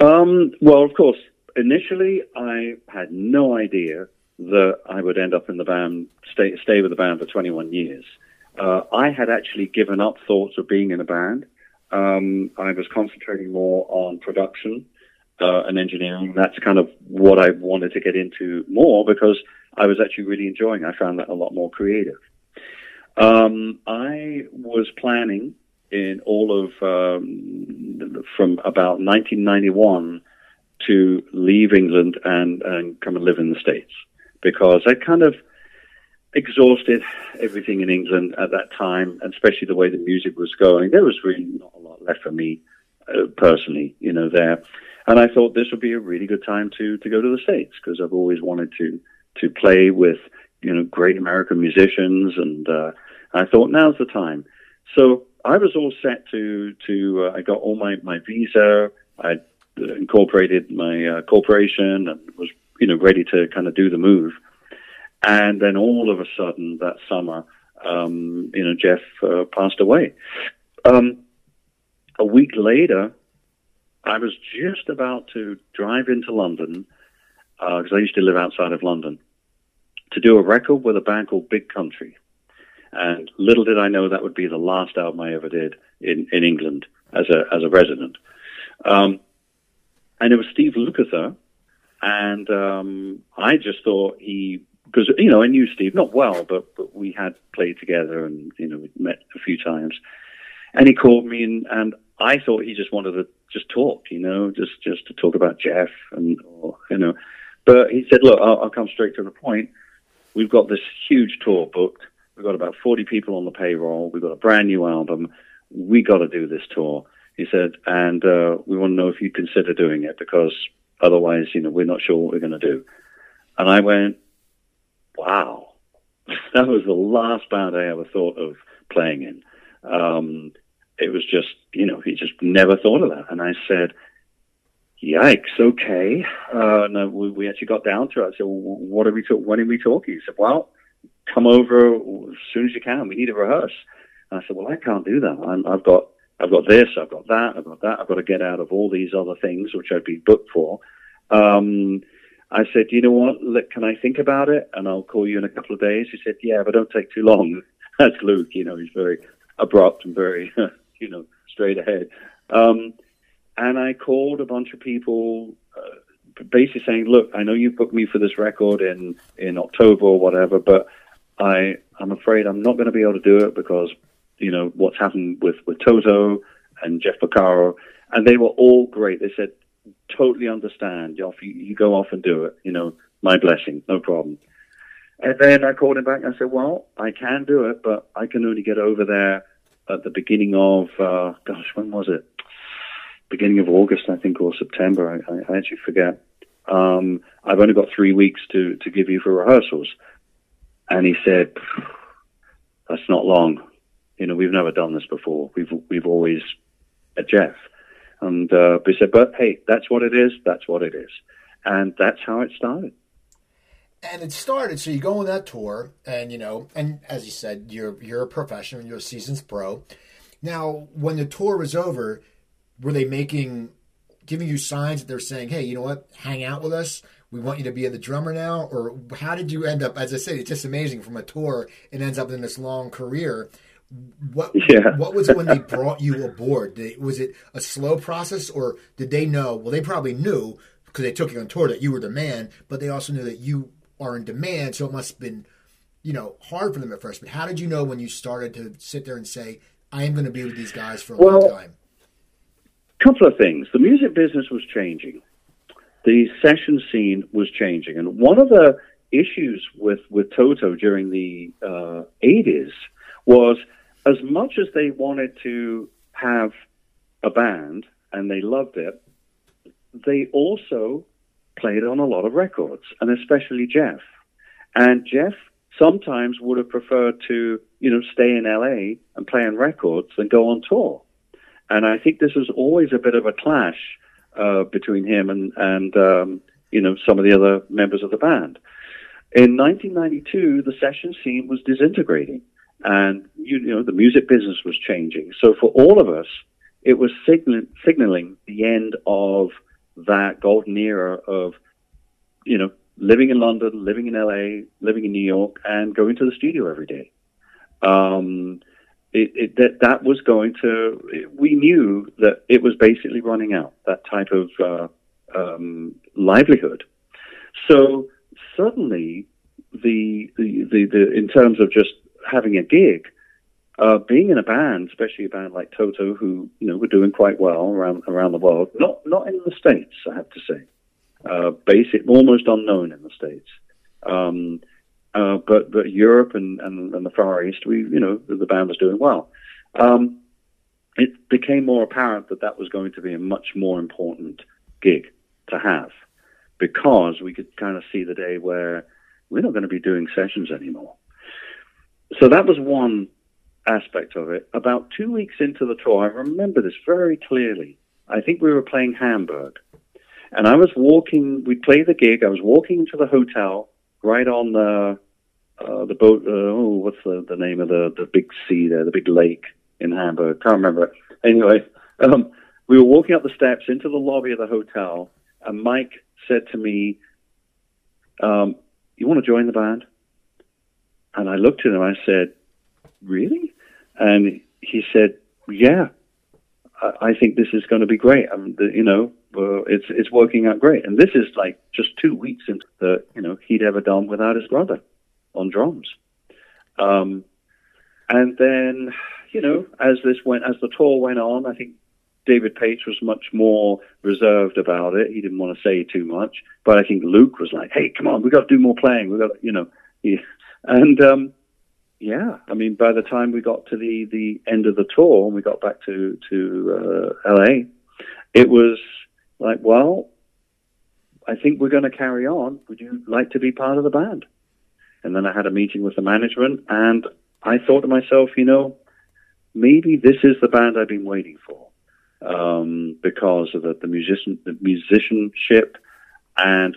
Um, well, of course, initially I had no idea that I would end up in the band, stay stay with the band for 21 years. Uh, I had actually given up thoughts of being in a band. Um, I was concentrating more on production uh, and engineering. That's kind of what I wanted to get into more because I was actually really enjoying. I found that a lot more creative. Um, I was planning in all of um, from about 1991 to leave England and, and come and live in the States because I kind of exhausted everything in England at that time, and especially the way the music was going. There was really not a lot left for me uh, personally, you know, there. And I thought this would be a really good time to to go to the States because I've always wanted to to play with you know great American musicians, and uh, I thought now's the time. So I was all set to to uh, I got all my my visa. I incorporated my uh, corporation and was you know ready to kind of do the move. And then all of a sudden that summer, um, you know, Jeff uh, passed away. Um, a week later, I was just about to drive into London because uh, I used to live outside of London to do a record with a band called Big Country. And little did I know that would be the last album I ever did in, in England as a as a resident. Um, and it was Steve Lukather, and um, I just thought he because you know I knew Steve not well, but but we had played together and you know we met a few times, and he called me and and I thought he just wanted to just talk, you know, just just to talk about Jeff and or, you know, but he said, look, I'll, I'll come straight to the point. We've got this huge tour booked. We've got about 40 people on the payroll. We've got a brand new album. We got to do this tour. He said, and uh, we want to know if you consider doing it because otherwise, you know, we're not sure what we're going to do. And I went, wow, (laughs) that was the last band I ever thought of playing in. Um, it was just, you know, he just never thought of that. And I said, yikes, okay. Uh, and we, we actually got down to it. I said, what are we, when are we talking? He said, well, come over as soon as you can. We need to rehearse. And I said, well, I can't do that. I'm, I've got, I've got this, I've got that, I've got that. I've got to get out of all these other things which I'd been booked for. Um, I said, you know what? Look, can I think about it? And I'll call you in a couple of days. He said, yeah, but don't take too long. (laughs) That's Luke. You know, he's very abrupt and very, (laughs) you know, straight ahead. Um, and I called a bunch of people, uh, basically saying, look, I know you booked me for this record in, in October or whatever, but I, I'm afraid I'm not going to be able to do it because, you know, what's happened with, with Toto and Jeff Porcaro. And they were all great. They said, totally understand. You, you go off and do it. You know, my blessing, no problem. And then I called him back and I said, well, I can do it, but I can only get over there at the beginning of, uh, gosh, when was it? Beginning of August, I think, or September. I, I actually forget. Um, I've only got three weeks to, to give you for rehearsals. And he said, that's not long. You know, we've never done this before. We've, we've always, at Jeff, and uh, we said, but hey, that's what it is. That's what it is. And that's how it started. And it started. So you go on that tour, and you know, and as you said, you're you're a professional, you're a seasoned pro. Now, when the tour was over, were they making, giving you signs that they're saying, "Hey, you know what? Hang out with us. We want you to be the drummer now." Or how did you end up? As I said, it's just amazing from a tour. It ends up in this long career. What yeah. what was it when they brought you aboard? Was it a slow process, or did they know? Well, they probably knew because they took you on tour that you were the man, but they also knew that you are in demand. So it must have been, you know, hard for them at first. But how did you know when you started to sit there and say, "I am going to be with these guys for a well, long time"? Couple of things. The music business was changing. The session scene was changing, and one of the issues with with Toto during the uh, 80s was as much as they wanted to have a band and they loved it, they also played on a lot of records, and especially Jeff. And Jeff sometimes would have preferred to, you know, stay in LA and play on records than go on tour. And I think this was always a bit of a clash uh, between him and, and um, you know, some of the other members of the band. In 1992, the session scene was disintegrating and you, you, know the music business was changing. So for all of us, it was signal, signaling the end of that golden era of you know living in London, living in LA, living in New York, and going to the studio every day. Um, it, it, that that was going to. We knew that it was basically running out. That type of uh, um, livelihood. So suddenly, the, the, the, the, in terms of just having a gig, uh, being in a band, especially a band like Toto, who you know were doing quite well around around the world, not not in the states, I have to say, uh, basic, almost unknown in the states. Um, uh, but but Europe and, and, and the Far East, we you know the, band was doing well. Um, it became more apparent that that was going to be a much more important gig to have because we could kind of see the day where we're not going to be doing sessions anymore. So that was one aspect of it. About two weeks into the tour, I remember this very clearly. I think we were playing Hamburg, and I was walking. We played the gig. I was walking into the hotel right on the uh, the boat. Uh, oh, what's the, the name of the the big sea there? The big lake in Hamburg. Can't remember it. Anyway, um, we were walking up the steps into the lobby of the hotel, and Mike said to me, um, "You want to join the band?" And I looked at him. I said, "Really?" And he said, "Yeah, I, I think this is going to be great. I mean, the, you know, uh, it's it's working out great." And this is like just two weeks into the you know he'd ever done without his brother on drums. Um, and then, you know, as this went, as the tour went on, I think David Paich was much more reserved about it. He didn't want to say too much, but I think Luke was like, "Hey, come on, we got to do more playing. We got, you know." He, and um, yeah, I mean, by the time we got to the the end of the tour and we got back to to uh, LA, it was like, well, I think we're going to carry on. Would you like to be part of the band? And then I had a meeting with the management, and I thought to myself, you know, maybe this is the band I've been waiting for um, because of the, the musician, the musicianship, and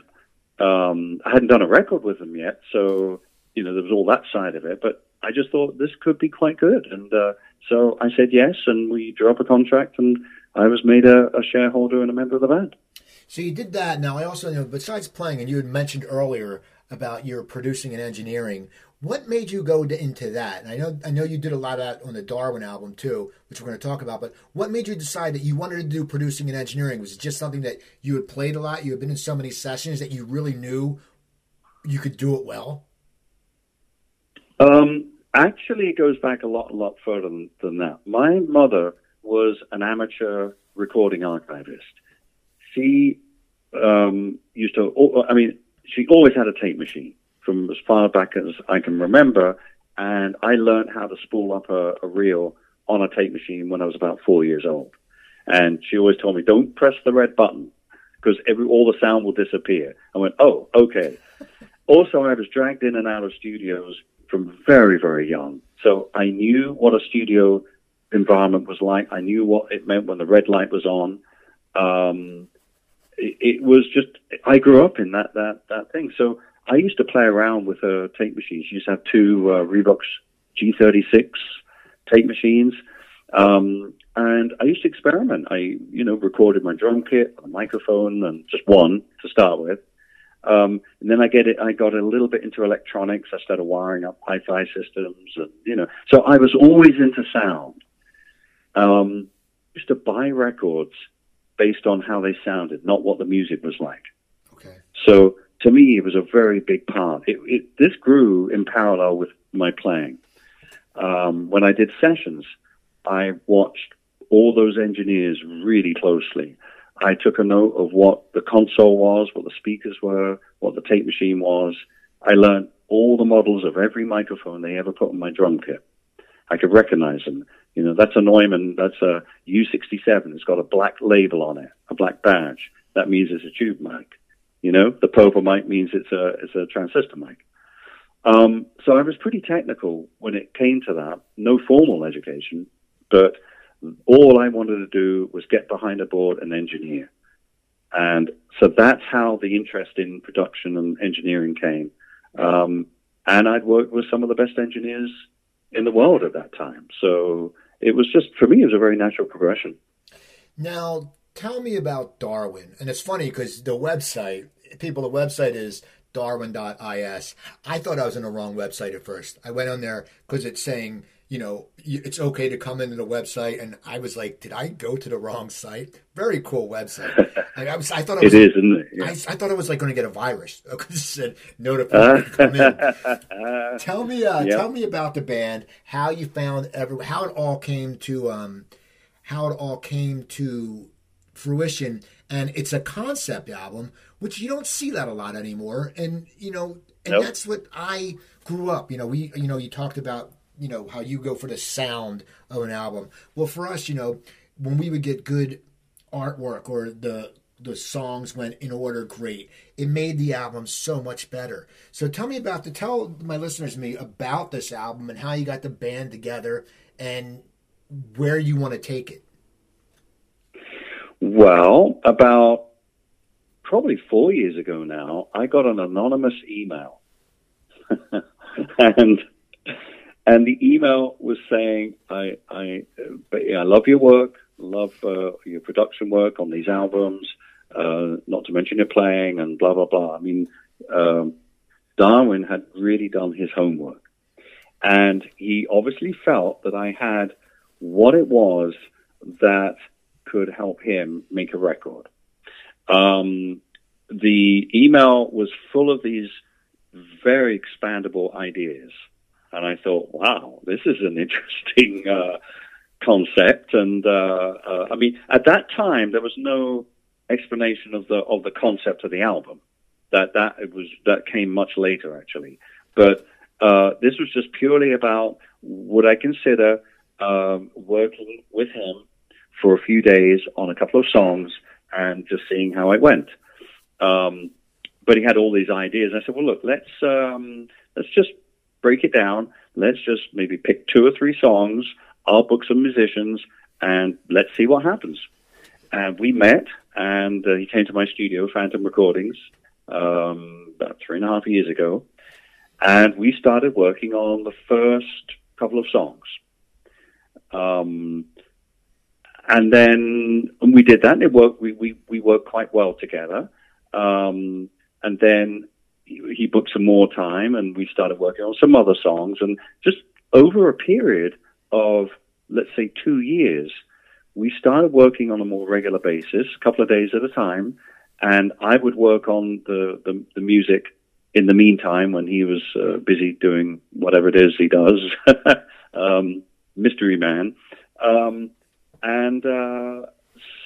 um, I hadn't done a record with them yet, so you know there was all that side of it. But I just thought this could be quite good. And uh, so I said yes, and we drew up a contract, and I was made a, a, shareholder and a member of the band. So you did that. Now I also know, besides playing, and you had mentioned earlier about your producing and engineering. What made you go to, into that? And I know I know you did a lot of that on the Darwin album too, which we're going to talk about. But what made you decide that you wanted to do producing and engineering? Was it just something that you had played a lot? You had been in so many sessions that you really knew you could do it well. Um, Actually, it goes back a lot, a lot further than, than that. My mother was an amateur recording archivist. She um, used to, I mean, she always had a tape machine from as far back as I can remember, and I learned how to spool up a, a reel on a tape machine when I was about four years old. And she always told me, "Don't press the red button because all the sound will disappear." I went, "Oh, okay." (laughs) also, I was dragged in and out of studios from very, very young. So I knew what a studio environment was like. I knew what it meant when the red light was on. Um, it, it, was just, I grew up in that, that, that thing. So I used to play around with her tape machines. She used to have two uh, Revox G36 tape machines. Um, and I used to experiment. I, you know, recorded my drum kit, a microphone, and just one to start with. Um, and then I get it. I got a little bit into electronics. I started wiring up hi-fi systems, and you know, so I was always into sound. Um, used to buy records based on how they sounded, not what the music was like. Okay. So to me, it was a very big part. It, it, this grew in parallel with my playing. Um, when I did sessions, I watched all those engineers really closely. I took a note of what the console was, what the speakers were, what the tape machine was. I learned all the models of every microphone they ever put on my drum kit. I could recognize them. You know, that's a Neumann, that's a U67. It's got a black label on it, a black badge. That means it's a tube mic. You know, the purple mic means it's a, it's a transistor mic. Um, so I was pretty technical when it came to that. No formal education, but all I wanted to do was get behind a board and engineer. And so that's how the interest in production and engineering came. Um, and I'd worked with some of the best engineers in the world at that time. So it was just, for me, it was a very natural progression. Now, tell me about Darwin. And it's funny because the website, people, the website is darwin.is. I thought I was on the wrong website at first. I went on there because it's saying you know, it's okay to come into the website. And I was like, did I go to the wrong site? Very cool website. (laughs) Like, I was, I thought it, it is, isn't it? Yeah. I, I, thought I was like going to get a virus (laughs) because it said notification (laughs) come in. tell me, uh, yep. tell me about the band, how you found every, how it all came to, um, how it all came to fruition. And it's a concept album, which you don't see that a lot anymore. And you know, and nope. that's what I grew up. You know, we, you know, you talked about you know how you go for the sound of an album. Well, for us, you know, when we would get good artwork or the the songs went in order great, it made the album so much better. So tell me about the tell my listeners me about this album and how you got the band together and where you want to take it. Well, about probably four years ago now, I got an anonymous email. (laughs) and and the email was saying, I, I, I love your work, love uh, your production work on these albums, uh, not to mention your playing and blah, blah, blah. I mean, um, Darwin had really done his homework. And he obviously felt that I had what it was that could help him make a record. Um, the email was full of these very expandable ideas and I thought, wow, this is an interesting (laughs) uh, concept. And uh, uh, I mean, at that time, there was no explanation of the of the concept of the album. That that it was that came much later, actually. But uh, this was just purely about would I consider um, working with him for a few days on a couple of songs and just seeing how it went. Um, but he had all these ideas. I said, well, look, let's um, let's just break it down. Let's just maybe pick two or three songs. I'll book some musicians and let's see what happens. And we met, and uh, he came to my studio, Phantom Recordings, um, about three and a half years ago. And we started working on the first couple of songs. Um, and then we did that, and it worked. We, we, we worked quite well together. Um, and then he booked some more time and we started working on some other songs. And just over a period of, let's say, two years, we started working on a more regular basis, a couple of days at a time. And I would work on the, the, the music in the meantime when he was uh, busy doing whatever it is he does, (laughs) um, Mystery Man. Um, and uh,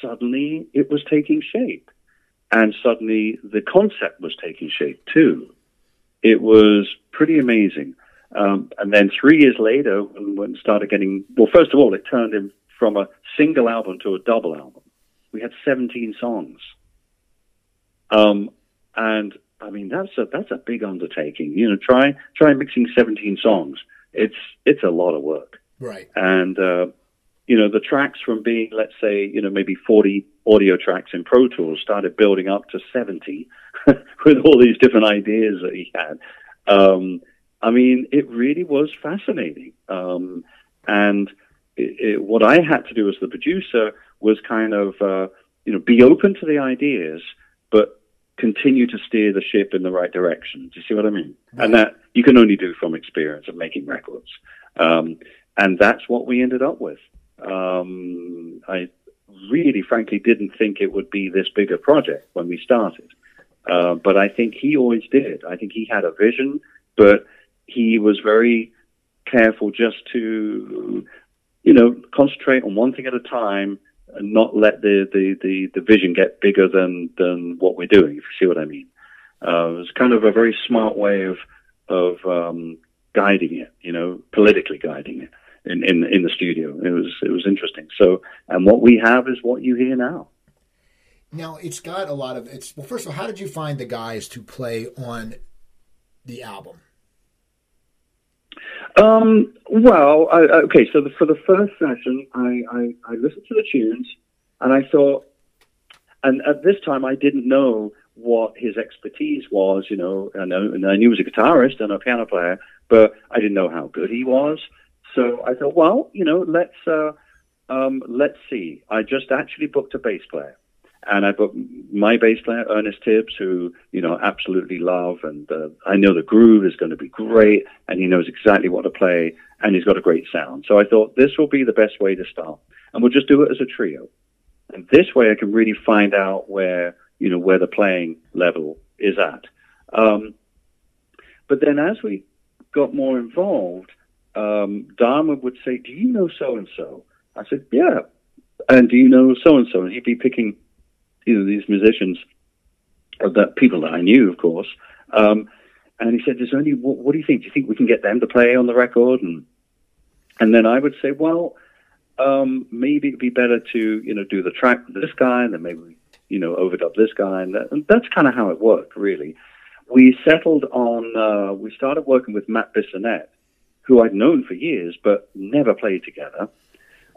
suddenly it was taking shape and suddenly the concept was taking shape too. It was pretty amazing. Um, and then three years later, when, started getting, well, first of all, it turned him from a single album to a double album. We had 17 songs. Um, and I mean, that's a, that's a big undertaking. You know, try, try mixing 17 songs. It's, it's a lot of work. Right. And, uh, you know, the tracks from being, let's say, you know, maybe 40 audio tracks in Pro Tools started building up to 70 (laughs) with all these different ideas that he had. Um, I mean, it really was fascinating. Um, and it, it, what I had to do as the producer was kind of, uh, you know, be open to the ideas, but continue to steer the ship in the right direction. Do you see what I mean? Right. And that you can only do from experience of making records. Um, and that's what we ended up with. Um, I really, frankly, didn't think it would be this big a project when we started. Uh, but I think he always did. I think he had a vision, but he was very careful just to, you know, concentrate on one thing at a time and not let the, the, the, the vision get bigger than, than what we're doing, if you see what I mean. Uh, it was kind of a very smart way of, of, um, guiding it, you know, politically guiding it in, in, in the studio. It was it was interesting. So, and what we have is what you hear now. Now it's got a lot of it's. Well, first of all, how did you find the guys to play on the album? Um, well, I, okay. So the, for the first session, I, I, I listened to the tunes, and I thought, and at this time, I didn't know what his expertise was. You know, and and I knew he was a guitarist and a piano player, but I didn't know how good he was. So I thought, well, you know, let's uh, um, let's see. I just actually booked a bass player, and I booked my bass player Ernest Tibbs, who you know absolutely love, and uh, I know the groove is going to be great, and he knows exactly what to play, and he's got a great sound. So I thought this will be the best way to start, and we'll just do it as a trio, and this way I can really find out where you know where the playing level is at. Um, but then as we got more involved, um, Darwin would say, "Do you know so and so?" I said, "Yeah." And do you know so and so? And he'd be picking you know, these musicians, uh, that people that I knew, of course. Um, and he said, "There's only what, what, do you think? Do you think we can get them to play on the record?" And and then I would say, "Well, um, maybe it'd be better to you know do the track with this guy, and then maybe you know overdub this guy." And, that, and that's kind of how it worked, really. We settled on. Uh, we started working with Matt Bissonette, who I'd known for years, but never played together.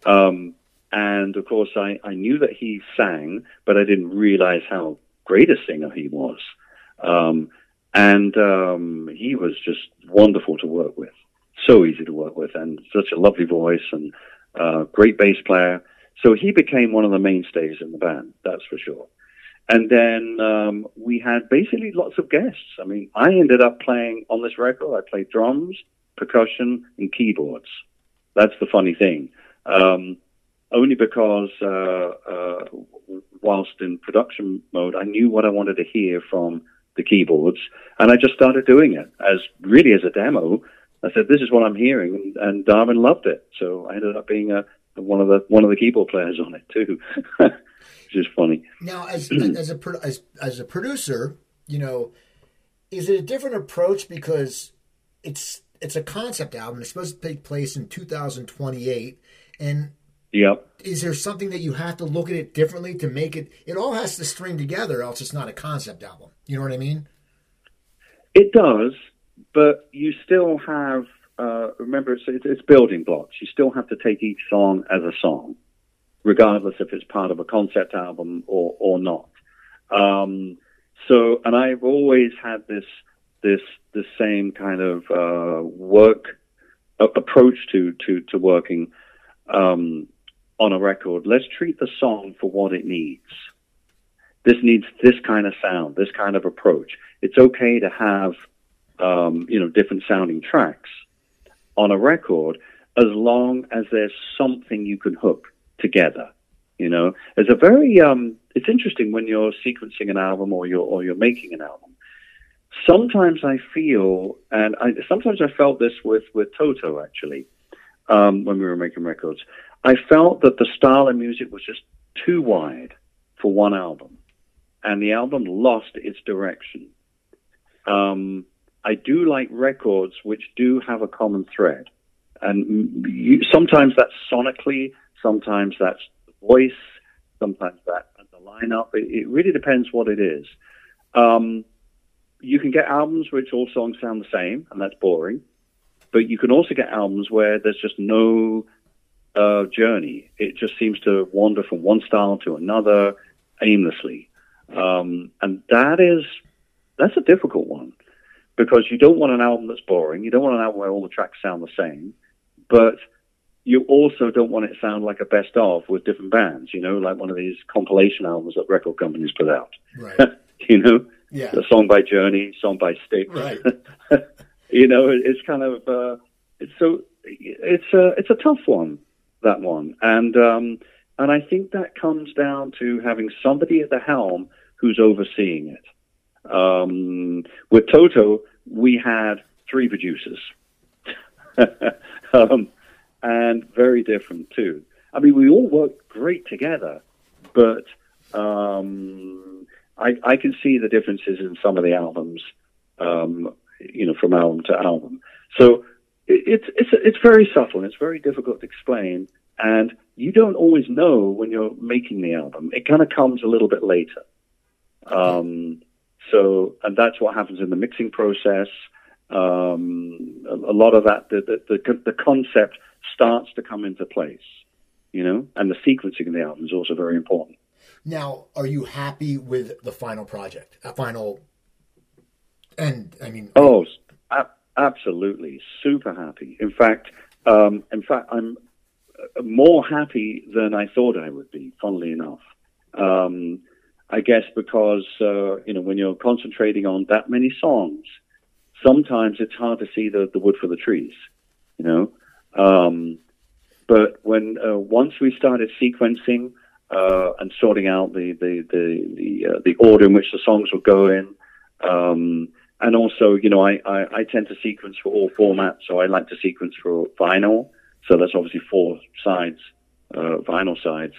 Um, and of course, I, I knew that he sang, but I didn't realize how great a singer he was. Um, and um, he was just wonderful to work with, so easy to work with, and such a lovely voice and uh, great bass player. So he became one of the mainstays in the band, that's for sure. And then um, we had basically lots of guests. I mean, I ended up playing on this record. I played drums, percussion, and keyboards. That's the funny thing. Um, only because uh, uh, whilst in production mode, I knew what I wanted to hear from the keyboards, and I just started doing it as really as a demo. I said, "This is what I'm hearing," and Darwin loved it. So I ended up being a one of the one of the keyboard players on it too, (laughs) which is funny. Now, as (clears throat) as a as as a producer, you know, is it a different approach because it's it's a concept album. It's supposed to take place in 2028, and Yep. Is there something that you have to look at it differently to make it? It all has to string together, else it's not a concept album. You know what I mean? It does, but you still have. Uh, remember, it's, it's building blocks. You still have to take each song as a song, regardless if it's part of a concept album or or not. Um, so, and I've always had this this the same kind of uh, work approach to to to working. Um, on a record, let's treat the song for what it needs. This needs this kind of sound, this kind of approach. It's okay to have, um, you know, different sounding tracks on a record as long as there's something you can hook together. You know, it's a very, um, it's interesting when you're sequencing an album or you're, or you're making an album. Sometimes I feel, and I, sometimes I felt this with, with Toto actually, um, when we were making records. I felt that the style of music was just too wide for one album, and the album lost its direction. Um, I do like records which do have a common thread, and you, sometimes that's sonically, sometimes that's the voice, sometimes that's the lineup. It, it really depends what it is. Um, you can get albums which all songs sound the same, and that's boring. But you can also get albums where there's just no uh, journey. It just seems to wander from one style to another aimlessly, um, and that is that's a difficult one because you don't want an album that's boring. You don't want an album where all the tracks sound the same, but you also don't want it to sound like a best of with different bands. You know, like one of these compilation albums that record companies put out. Right. (laughs) you know, yeah. a song by Journey, song by Styx. Right. (laughs) you know, it's kind of uh, it's so it's a it's a tough one that one. And um, and I think that comes down to having somebody at the helm who's overseeing it. Um, with Toto, we had three producers, (laughs) um, and very different too. I mean, we all worked great together, but um, I, I, can see the differences in some of the albums, um, you know, from album to album. So it's it's it's very subtle and it's very difficult to explain. And you don't always know when you're making the album. It kind of comes a little bit later. Um, so, and that's what happens in the mixing process. Um, a, a, lot of that, the, the, the, the concept starts to come into place, you know, and the sequencing of the album is also very important. Now, are you happy with the final project? A final and I mean, oh, Absolutely, super happy. In fact, um, in fact, I'm uh, more happy than I thought I would be. Funnily enough, um, I guess because uh, you know when you're concentrating on that many songs, sometimes it's hard to see the, the wood for the trees. You know, um, but when uh, once we started sequencing uh, and sorting out the the the the, uh, the, order in which the songs would go in, um, and also you know I, I, I tend to sequence for all formats, so I like to sequence for vinyl. So that's obviously four sides, uh, vinyl sides.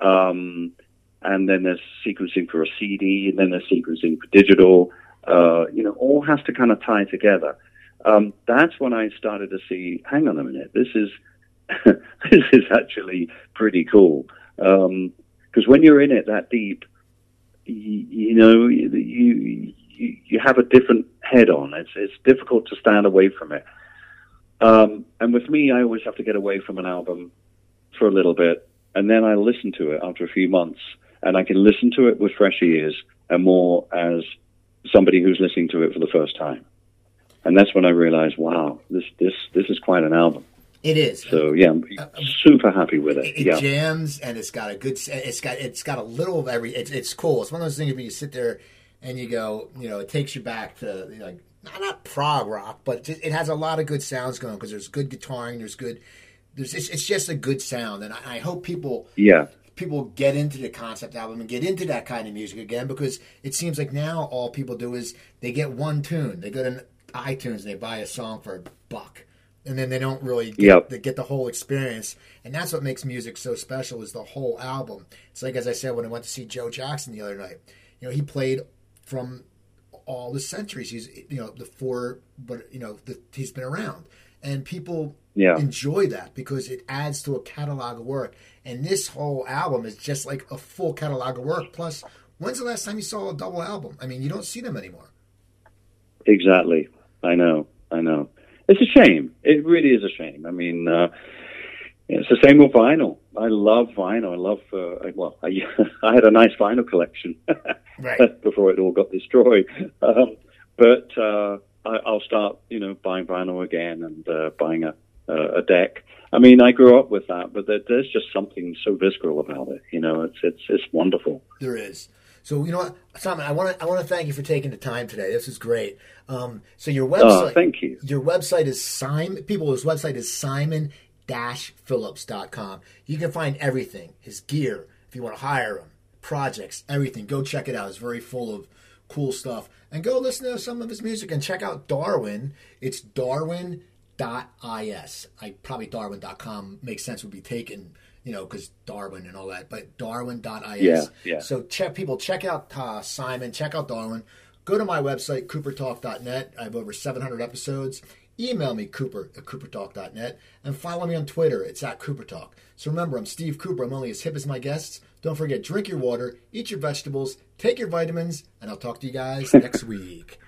Um, and then there's sequencing for a CD, and then there's sequencing for digital. Uh, you know, all has to kind of tie together. Um, that's when I started to see, hang on a minute, this is (laughs) this is actually pretty cool. Because um, when you're in it that deep, you, you know, you, you you have a different head on. It's it's difficult to stand away from it. Um, and with me, I always have to get away from an album for a little bit, and then I listen to it after a few months, and I can listen to it with fresh ears and more as somebody who's listening to it for the first time. And that's when I realized, wow, this this this is quite an album. It is. So yeah, I'm uh, super happy with it. It, yeah. jams and it's got a good. It's got it's got a little of every. It's it's cool. It's one of those things where you sit there and you go, you know, it takes you back to you know, like not, not prog rock, but it has a lot of good sounds going because there's good guitaring, there's good. There's it's, it's just a good sound, and I, I hope people yeah people get into the concept album and get into that kind of music again because it seems like now all people do is they get one tune. They go to iTunes and they buy a song for a buck. And then they don't really get, yep. they get the whole experience. And that's what makes music so special is the whole album. It's like, as I said, when I went to see Joe Jackson the other night, you know, he played from all the centuries. He's, you know, the four, but, you know, the, he's been around. And people yeah. enjoy that because it adds to a catalog of work. And this whole album is just like a full catalog of work. Plus, when's the last time you saw a double album? I mean, you don't see them anymore. Exactly. I know. I know. It's a shame. It really is a shame. I mean, uh, it's the same with vinyl. I love vinyl. I love, uh, well, I, (laughs) I had a nice vinyl collection (laughs) right. before it all got destroyed. Um, but uh, I, will start, you know, buying vinyl again and uh, buying a, a deck. I mean, I grew up with that, but there, there's just something so visceral about it. You know, it's it's it's wonderful. There is. So you know what, Simon, I want to I want to thank you for taking the time today. This is great. Um, so your oh, website, thank you. Your website is Simon. Phillips' website is Simon phillips.com. You can find everything, his gear, if you want to hire him, projects, everything. Go check it out. It's very full of cool stuff. And go listen to some of his music and check out Darwin. It's darwin.is. I probably darwin.com makes sense would be taken, you know, because Darwin and all that, but darwin.is. Yeah, yeah. So check people check out uh, Simon, check out Darwin. Go to my website, coopertalk.net. I have over 700 episodes. Email me, Cooper at coopertalk.net, and follow me on Twitter. It's at coopertalk. So remember, I'm Steve Cooper. I'm only as hip as my guests. Don't forget, drink your water, eat your vegetables, take your vitamins, and I'll talk to you guys (laughs) next week.